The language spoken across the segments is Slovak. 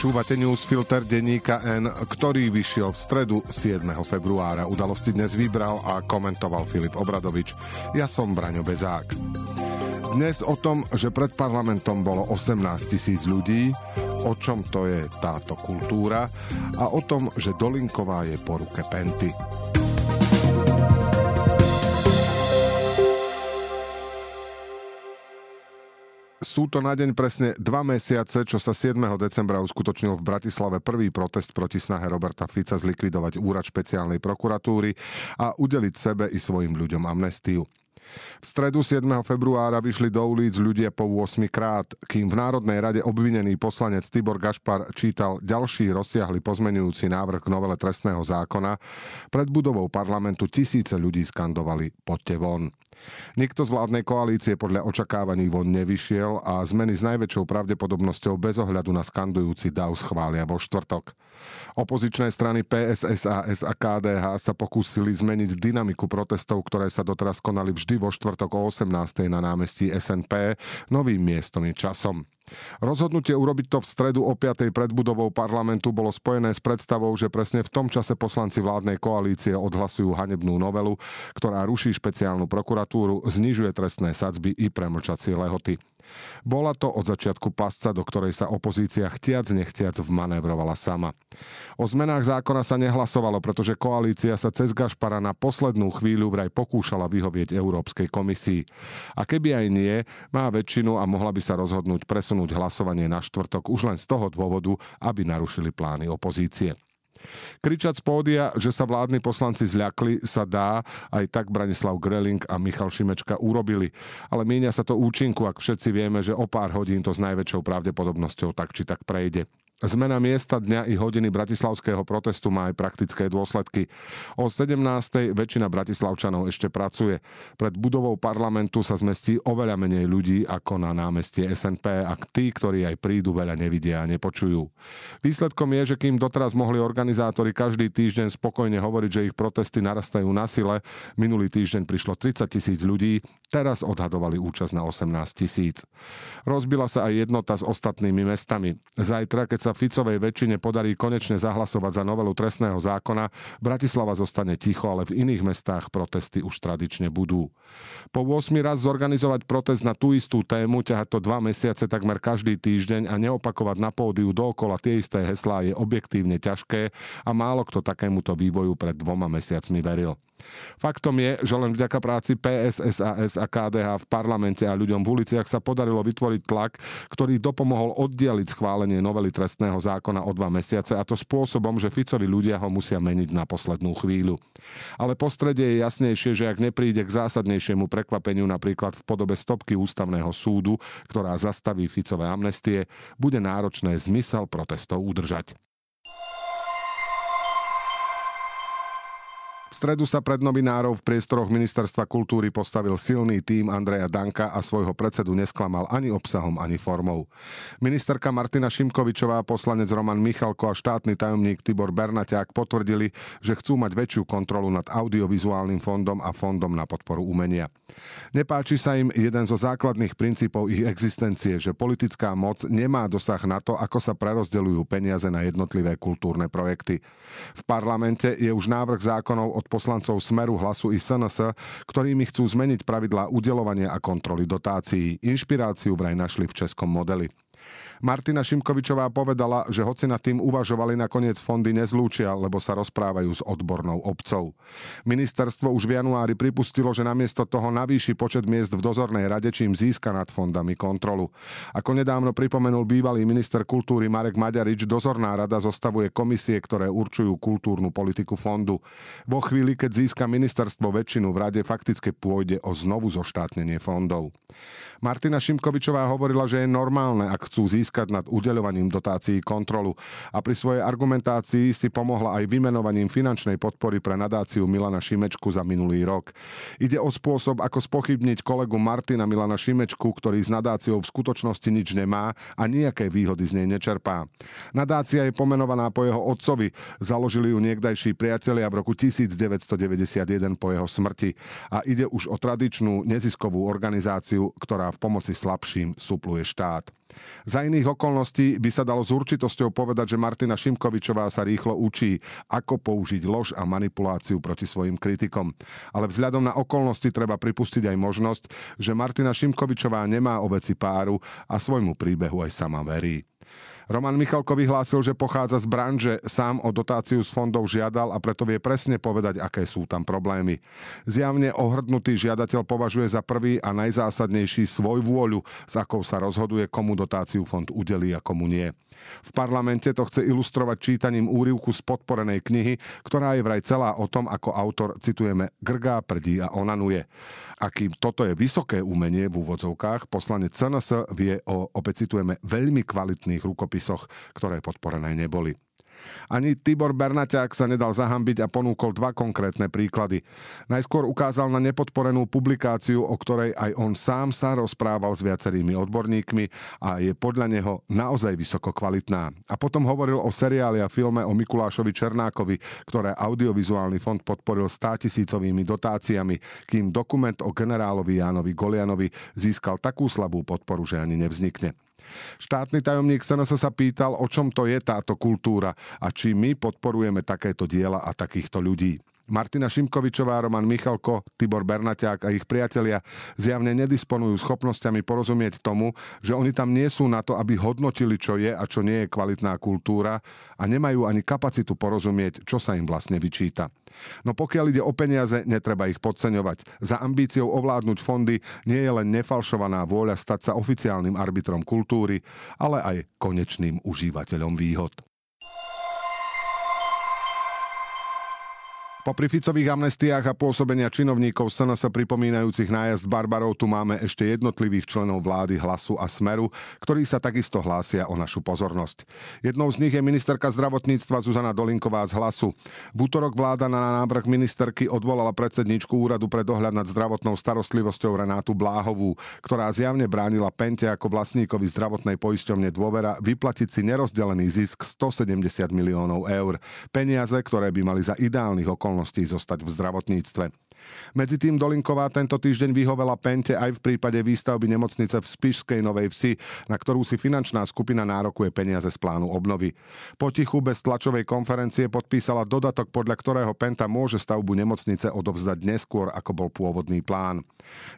Počúvate newsfilter denníka N, ktorý vyšiel v stredu 7. februára. Udalosti dnes vybral a komentoval Filip Obradovič. Ja som Braňo Bezák. Dnes o tom, že pred parlamentom bolo 18 tisíc ľudí, o čom to je táto kultúra a o tom, že Dolinková je po ruke Penty. Sú to na deň presne dva mesiace, čo sa 7. decembra uskutočnil v Bratislave prvý protest proti snahe Roberta Fica zlikvidovať úrad špeciálnej prokuratúry a udeliť sebe i svojim ľuďom amnestiu. V stredu 7. februára vyšli do ulic ľudia po 8 krát, kým v Národnej rade obvinený poslanec Tibor Gašpar čítal ďalší rozsiahly pozmenujúci návrh k novele trestného zákona, pred budovou parlamentu tisíce ľudí skandovali poďte von. Nikto z vládnej koalície podľa očakávaní von nevyšiel a zmeny s najväčšou pravdepodobnosťou bez ohľadu na skandujúci DAO schvália vo štvrtok. Opozičné strany PSS, AS a KDH sa pokúsili zmeniť dynamiku protestov, ktoré sa doteraz konali vždy vo štvrtok o 18. na námestí SNP novým miestom i časom. Rozhodnutie urobiť to v stredu o 5. pred budovou parlamentu bolo spojené s predstavou, že presne v tom čase poslanci vládnej koalície odhlasujú hanebnú novelu, ktorá ruší špeciálnu prokuratúru, znižuje trestné sadzby i premlčacie lehoty. Bola to od začiatku pasca, do ktorej sa opozícia chtiac nechtiac vmanévrovala sama. O zmenách zákona sa nehlasovalo, pretože koalícia sa cez Gašpara na poslednú chvíľu vraj pokúšala vyhovieť Európskej komisii. A keby aj nie, má väčšinu a mohla by sa rozhodnúť presunúť hlasovanie na štvrtok už len z toho dôvodu, aby narušili plány opozície. Kričať z pódia, že sa vládni poslanci zľakli, sa dá, aj tak Branislav Greling a Michal Šimečka urobili. Ale míňa sa to účinku, ak všetci vieme, že o pár hodín to s najväčšou pravdepodobnosťou tak či tak prejde. Zmena miesta dňa i hodiny bratislavského protestu má aj praktické dôsledky. O 17. väčšina bratislavčanov ešte pracuje. Pred budovou parlamentu sa zmestí oveľa menej ľudí ako na námestie SNP a tí, ktorí aj prídu, veľa nevidia a nepočujú. Výsledkom je, že kým doteraz mohli organizátori každý týždeň spokojne hovoriť, že ich protesty narastajú na sile, minulý týždeň prišlo 30 tisíc ľudí, teraz odhadovali účasť na 18 tisíc. Rozbila sa aj jednota s ostatnými mestami. Zajtra, keď sa Ficovej väčšine podarí konečne zahlasovať za novelu trestného zákona, Bratislava zostane ticho, ale v iných mestách protesty už tradične budú. Po 8 raz zorganizovať protest na tú istú tému, ťahať to dva mesiace takmer každý týždeň a neopakovať na pódiu dookola tie isté heslá je objektívne ťažké a málo kto takémuto vývoju pred dvoma mesiacmi veril. Faktom je, že len vďaka práci PSSAS a KDH v parlamente a ľuďom v uliciach sa podarilo vytvoriť tlak, ktorý dopomohol oddialiť schválenie novely trestného zákona o dva mesiace a to spôsobom, že Ficovi ľudia ho musia meniť na poslednú chvíľu. Ale postredie je jasnejšie, že ak nepríde k zásadnejšiemu prekvapeniu napríklad v podobe stopky ústavného súdu, ktorá zastaví Ficové amnestie, bude náročné zmysel protestov udržať. V stredu sa pred novinárov v priestoroch Ministerstva kultúry postavil silný tím Andreja Danka a svojho predsedu nesklamal ani obsahom, ani formou. Ministerka Martina Šimkovičová, poslanec Roman Michalko a štátny tajomník Tibor Bernaťák potvrdili, že chcú mať väčšiu kontrolu nad audiovizuálnym fondom a fondom na podporu umenia. Nepáči sa im jeden zo základných princípov ich existencie, že politická moc nemá dosah na to, ako sa prerozdeľujú peniaze na jednotlivé kultúrne projekty. V parlamente je už návrh zákonov od poslancov Smeru, Hlasu i SNS, ktorými chcú zmeniť pravidlá udelovania a kontroly dotácií. Inšpiráciu vraj našli v českom modeli. Martina Šimkovičová povedala, že hoci nad tým uvažovali, nakoniec fondy nezlúčia, lebo sa rozprávajú s odbornou obcov. Ministerstvo už v januári pripustilo, že namiesto toho navýši počet miest v dozornej rade, čím získa nad fondami kontrolu. Ako nedávno pripomenul bývalý minister kultúry Marek Maďarič, dozorná rada zostavuje komisie, ktoré určujú kultúrnu politiku fondu. Vo chvíli, keď získa ministerstvo väčšinu v rade, fakticky pôjde o znovu zoštátnenie fondov. Martina Šimkovičová hovorila, že je normálne, ak chcú získať nad udeľovaním dotácií kontrolu a pri svojej argumentácii si pomohla aj vymenovaním finančnej podpory pre nadáciu Milana Šimečku za minulý rok. Ide o spôsob, ako spochybniť kolegu Martina Milana Šimečku, ktorý s nadáciou v skutočnosti nič nemá a nejaké výhody z nej nečerpá. Nadácia je pomenovaná po jeho otcovi, založili ju niekdajší priatelia v roku 1991 po jeho smrti a ide už o tradičnú neziskovú organizáciu, ktorá v pomoci slabším supluje štát. Za iných okolností by sa dalo s určitosťou povedať, že Martina Šimkovičová sa rýchlo učí, ako použiť lož a manipuláciu proti svojim kritikom. Ale vzhľadom na okolnosti treba pripustiť aj možnosť, že Martina Šimkovičová nemá o veci páru a svojmu príbehu aj sama verí. Roman Michalko vyhlásil, že pochádza z branže, sám o dotáciu z fondov žiadal a preto vie presne povedať, aké sú tam problémy. Zjavne ohrdnutý žiadateľ považuje za prvý a najzásadnejší svoj vôľu, s akou sa rozhoduje, komu dotáciu fond udelí a komu nie. V parlamente to chce ilustrovať čítaním úrivku z podporenej knihy, ktorá je vraj celá o tom, ako autor, citujeme, grgá, prdí a onanuje. A toto je vysoké umenie v úvodzovkách, poslanec CNS vie o, opäť citujeme, veľmi kvalitných rukopisoch podpisoch, ktoré podporené neboli. Ani Tibor Bernaťák sa nedal zahambiť a ponúkol dva konkrétne príklady. Najskôr ukázal na nepodporenú publikáciu, o ktorej aj on sám sa rozprával s viacerými odborníkmi a je podľa neho naozaj vysoko kvalitná. A potom hovoril o seriáli a filme o Mikulášovi Černákovi, ktoré audiovizuálny fond podporil 100 tisícovými dotáciami, kým dokument o generálovi Jánovi Golianovi získal takú slabú podporu, že ani nevznikne. Štátny tajomník SNS sa pýtal, o čom to je táto kultúra a či my podporujeme takéto diela a takýchto ľudí. Martina Šimkovičová, Roman Michalko, Tibor Bernaťák a ich priatelia zjavne nedisponujú schopnosťami porozumieť tomu, že oni tam nie sú na to, aby hodnotili, čo je a čo nie je kvalitná kultúra a nemajú ani kapacitu porozumieť, čo sa im vlastne vyčíta. No pokiaľ ide o peniaze, netreba ich podceňovať. Za ambíciou ovládnuť fondy nie je len nefalšovaná vôľa stať sa oficiálnym arbitrom kultúry, ale aj konečným užívateľom výhod. Popri Ficových amnestiách a pôsobenia činovníkov SNS pripomínajúcich nájazd Barbarov tu máme ešte jednotlivých členov vlády Hlasu a Smeru, ktorí sa takisto hlásia o našu pozornosť. Jednou z nich je ministerka zdravotníctva Zuzana Dolinková z Hlasu. V útorok vláda na návrh ministerky odvolala predsedničku úradu pre dohľad nad zdravotnou starostlivosťou Renátu Bláhovú, ktorá zjavne bránila Pente ako vlastníkovi zdravotnej poisťovne dôvera vyplatiť si nerozdelený zisk 170 miliónov eur. Peniaze, ktoré by mali za ideálnych okolností okolností zostať v zdravotníctve. Medzi tým Dolinková tento týždeň vyhovela Pente aj v prípade výstavby nemocnice v Spišskej Novej Vsi, na ktorú si finančná skupina nárokuje peniaze z plánu obnovy. Potichu bez tlačovej konferencie podpísala dodatok, podľa ktorého Penta môže stavbu nemocnice odovzdať neskôr, ako bol pôvodný plán.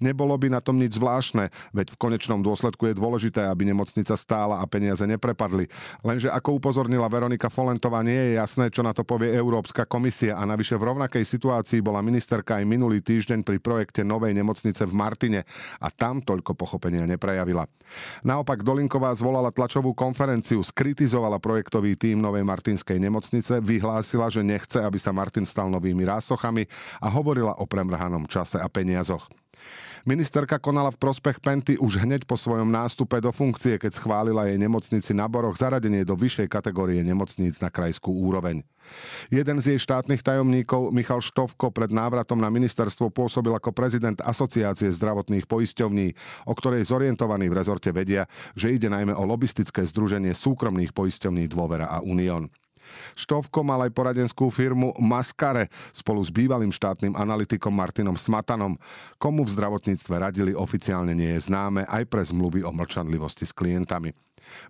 Nebolo by na tom nič zvláštne, veď v konečnom dôsledku je dôležité, aby nemocnica stála a peniaze neprepadli. Lenže ako upozornila Veronika Folentová, nie je jasné, čo na to povie Európska komisia a navyše v rovnakej situácii bola ministerka aj minulý týždeň pri projekte novej nemocnice v Martine a tam toľko pochopenia neprejavila. Naopak Dolinková zvolala tlačovú konferenciu, skritizovala projektový tím novej martinskej nemocnice, vyhlásila, že nechce, aby sa Martin stal novými rásochami a hovorila o premrhanom čase a peniazoch. Ministerka konala v prospech Penty už hneď po svojom nástupe do funkcie, keď schválila jej nemocnici na Boroch zaradenie do vyššej kategórie nemocníc na krajskú úroveň. Jeden z jej štátnych tajomníkov, Michal Štovko, pred návratom na ministerstvo pôsobil ako prezident Asociácie zdravotných poisťovní, o ktorej zorientovaní v rezorte vedia, že ide najmä o lobistické združenie súkromných poisťovní Dôvera a Unión. Štovko mal aj poradenskú firmu Maskare spolu s bývalým štátnym analytikom Martinom Smatanom. Komu v zdravotníctve radili oficiálne nie je známe aj pre zmluvy o mlčanlivosti s klientami.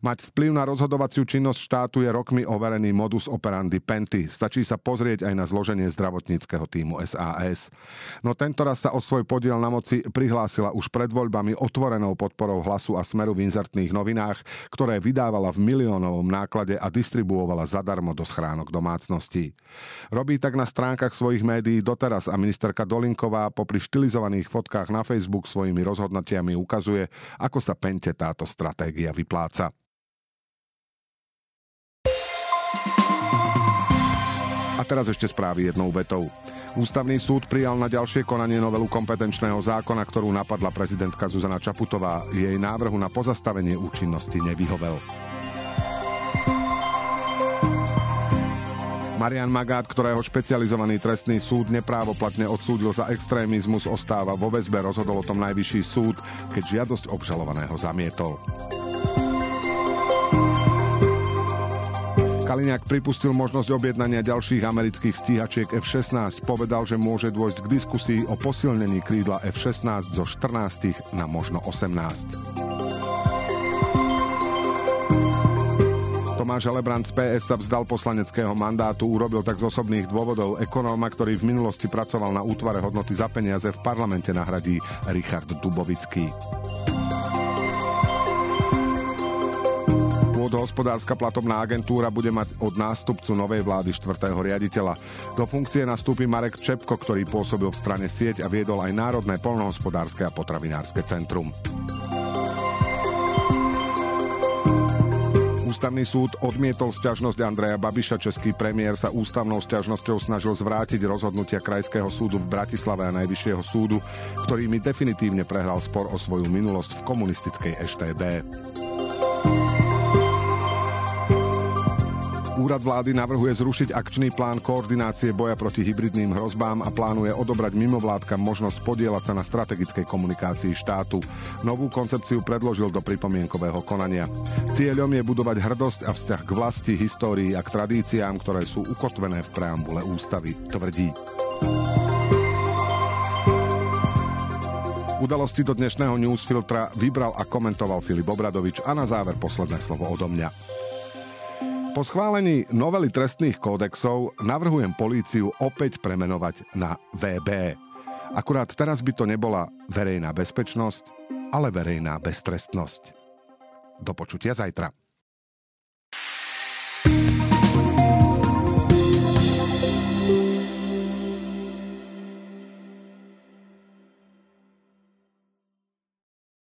Mať vplyv na rozhodovaciu činnosť štátu je rokmi overený modus operandi Penty. Stačí sa pozrieť aj na zloženie zdravotníckého týmu SAS. No tento raz sa o svoj podiel na moci prihlásila už pred voľbami otvorenou podporou hlasu a smeru v inzertných novinách, ktoré vydávala v miliónovom náklade a distribuovala zadarmo do schránok domácností. Robí tak na stránkach svojich médií doteraz a ministerka Dolinková popri štilizovaných fotkách na Facebook svojimi rozhodnutiami ukazuje, ako sa Pente táto stratégia vypláca. Teraz ešte správy jednou vetou. Ústavný súd prijal na ďalšie konanie novelu kompetenčného zákona, ktorú napadla prezidentka Zuzana Čaputová. Jej návrhu na pozastavenie účinnosti nevyhovel. Marian Magát, ktorého špecializovaný trestný súd neprávoplatne odsúdil za extrémizmus, ostáva vo väzbe, rozhodol o tom najvyšší súd, keď žiadosť obžalovaného zamietol. Kaliňák pripustil možnosť objednania ďalších amerických stíhačiek F-16. Povedal, že môže dôjsť k diskusii o posilnení krídla F-16 zo 14 na možno 18. Tomáš Helebrant z PS sa vzdal poslaneckého mandátu, urobil tak z osobných dôvodov ekonóma, ktorý v minulosti pracoval na útvare hodnoty za peniaze v parlamente nahradí Richard Dubovický. Pôdohospodárska platobná agentúra bude mať od nástupcu novej vlády štvrtého riaditeľa. Do funkcie nastúpi Marek Čepko, ktorý pôsobil v strane sieť a viedol aj Národné polnohospodárske a potravinárske centrum. Ústavný súd odmietol sťažnosť Andreja Babiša. Český premiér sa ústavnou sťažnosťou snažil zvrátiť rozhodnutia Krajského súdu v Bratislave a Najvyššieho súdu, ktorými definitívne prehral spor o svoju minulosť v komunistickej EŠTB. Úrad vlády navrhuje zrušiť akčný plán koordinácie boja proti hybridným hrozbám a plánuje odobrať mimovládkam možnosť podielať sa na strategickej komunikácii štátu. Novú koncepciu predložil do pripomienkového konania. Cieľom je budovať hrdosť a vzťah k vlasti, histórii a k tradíciám, ktoré sú ukotvené v preambule ústavy, tvrdí. Udalosti do dnešného newsfiltra vybral a komentoval Filip Obradovič a na záver posledné slovo odo mňa. Po schválení novely trestných kódexov navrhujem políciu opäť premenovať na VB. Akurát teraz by to nebola verejná bezpečnosť, ale verejná beztrestnosť. Do počutia zajtra.